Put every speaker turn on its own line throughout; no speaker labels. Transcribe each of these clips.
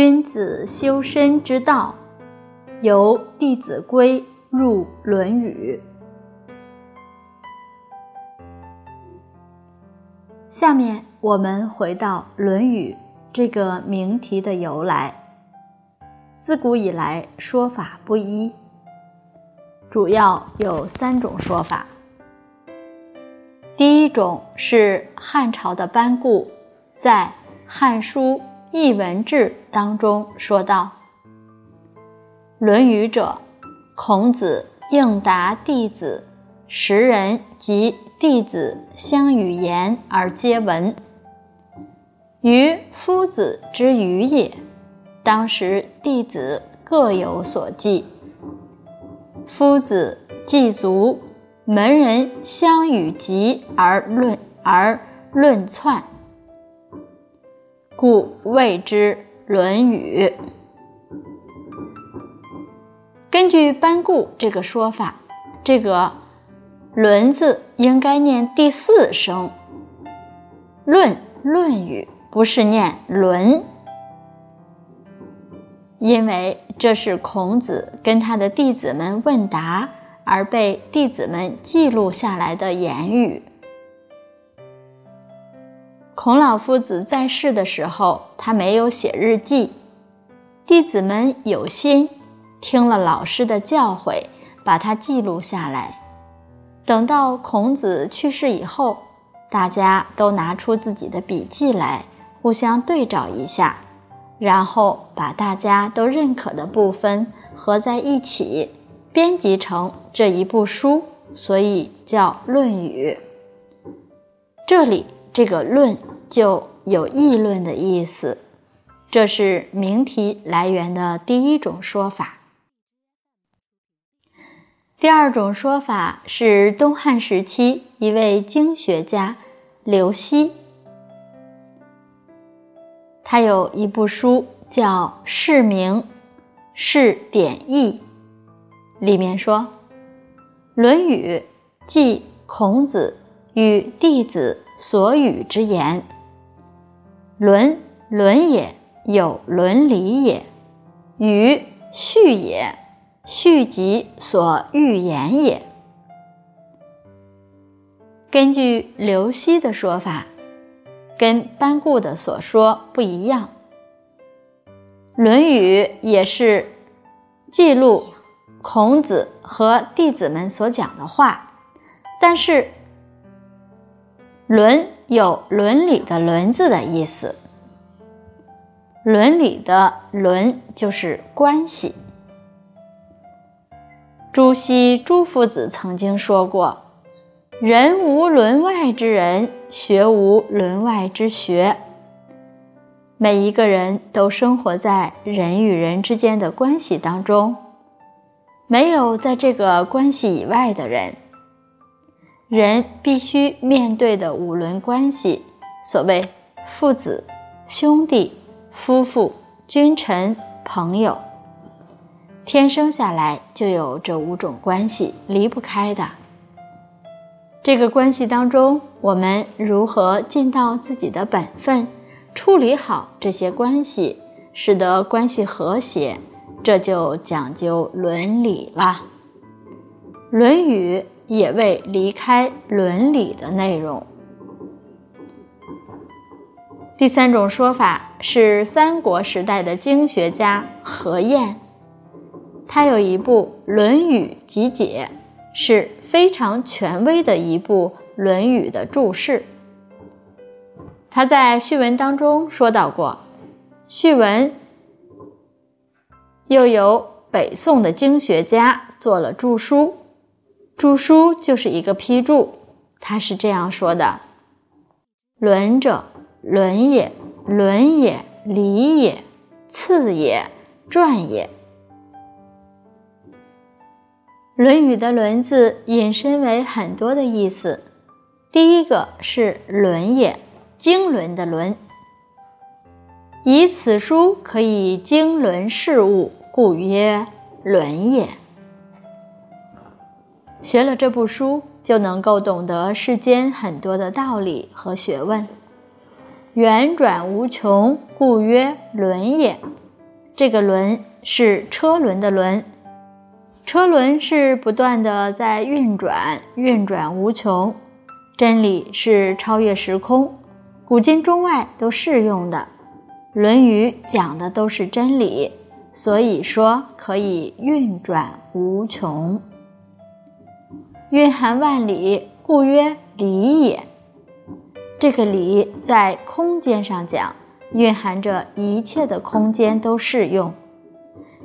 君子修身之道，由《弟子规》入《论语》。下面我们回到《论语》这个名题的由来。自古以来，说法不一，主要有三种说法。第一种是汉朝的班固在《汉书·艺文志》当中说道：“论语者，孔子应答弟子，时人及弟子相与言而皆闻。于夫子之语也。当时弟子各有所记。夫子祭足。”门人相与疾而论而论窜，故谓之《论语》。根据班固这个说法，这个“论”字应该念第四声，“论”《论语》不是念“论”，因为这是孔子跟他的弟子们问答。而被弟子们记录下来的言语。孔老夫子在世的时候，他没有写日记，弟子们有心听了老师的教诲，把它记录下来。等到孔子去世以后，大家都拿出自己的笔记来，互相对照一下，然后把大家都认可的部分合在一起。编辑成这一部书，所以叫《论语》。这里这个“论”就有议论的意思，这是名题来源的第一种说法。第二种说法是东汉时期一位经学家刘熙，他有一部书叫《释名释典义》。里面说，《论语》记孔子与弟子所语之言。论，论也，有伦理也；语，序也，序集所欲言也。根据刘熙的说法，跟班固的所说不一样，《论语》也是记录。孔子和弟子们所讲的话，但是“伦”有伦理的“伦”字的意思，伦理的“伦”就是关系。朱熹朱夫子曾经说过：“人无伦外之人，学无伦外之学。”每一个人都生活在人与人之间的关系当中。没有在这个关系以外的人，人必须面对的五伦关系，所谓父子、兄弟、夫妇、君臣、朋友，天生下来就有这五种关系，离不开的。这个关系当中，我们如何尽到自己的本分，处理好这些关系，使得关系和谐？这就讲究伦理了，《论语》也未离开伦理的内容。第三种说法是三国时代的经学家何晏，他有一部《论语集解》，是非常权威的一部《论语》的注释。他在序文当中说到过，序文。又有北宋的经学家做了注书，注书就是一个批注，他是这样说的：“伦者，伦也，伦也，礼也，次也，传也。”《论语》的“伦”字引申为很多的意思，第一个是“伦也”，经纶的“纶”，以此书可以经纶事物。故曰伦也。学了这部书，就能够懂得世间很多的道理和学问，圆转无穷，故曰轮也。这个轮是车轮的轮，车轮是不断的在运转，运转无穷。真理是超越时空，古今中外都适用的。《论语》讲的都是真理，所以说可以运转无穷，蕴含万里，故曰理也。这个理在空间上讲，蕴含着一切的空间都适用，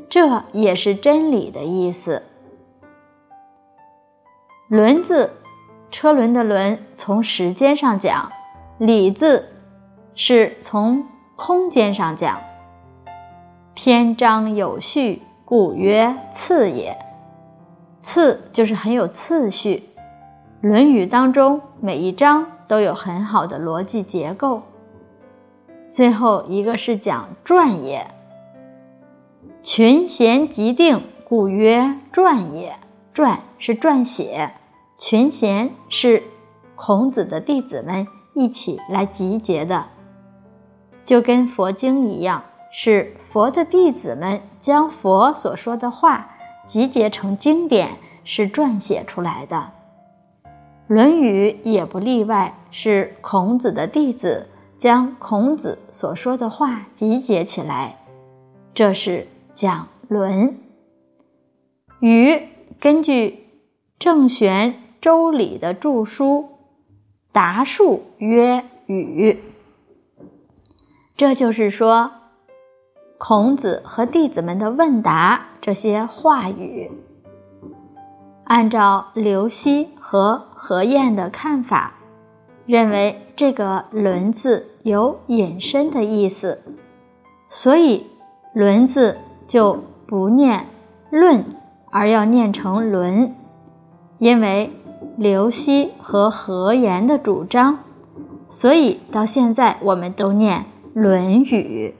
这也是真理的意思。轮字。车轮的轮从时间上讲，理字是从空间上讲。篇章有序，故曰次也。次就是很有次序，《论语》当中每一章都有很好的逻辑结构。最后一个是讲传也，群贤集定，故曰传也。传是撰写。群贤是孔子的弟子们一起来集结的，就跟佛经一样，是佛的弟子们将佛所说的话集结成经典，是撰写出来的。《论语》也不例外，是孔子的弟子将孔子所说的话集结起来，这是讲《论》。语根据郑玄。周礼的著书，答数曰语。这就是说，孔子和弟子们的问答这些话语，按照刘熙和何晏的看法，认为这个“轮”字有引申的意思，所以“轮”字就不念“论”，而要念成“轮”，因为。刘熙和何言的主张，所以到现在我们都念《论语》。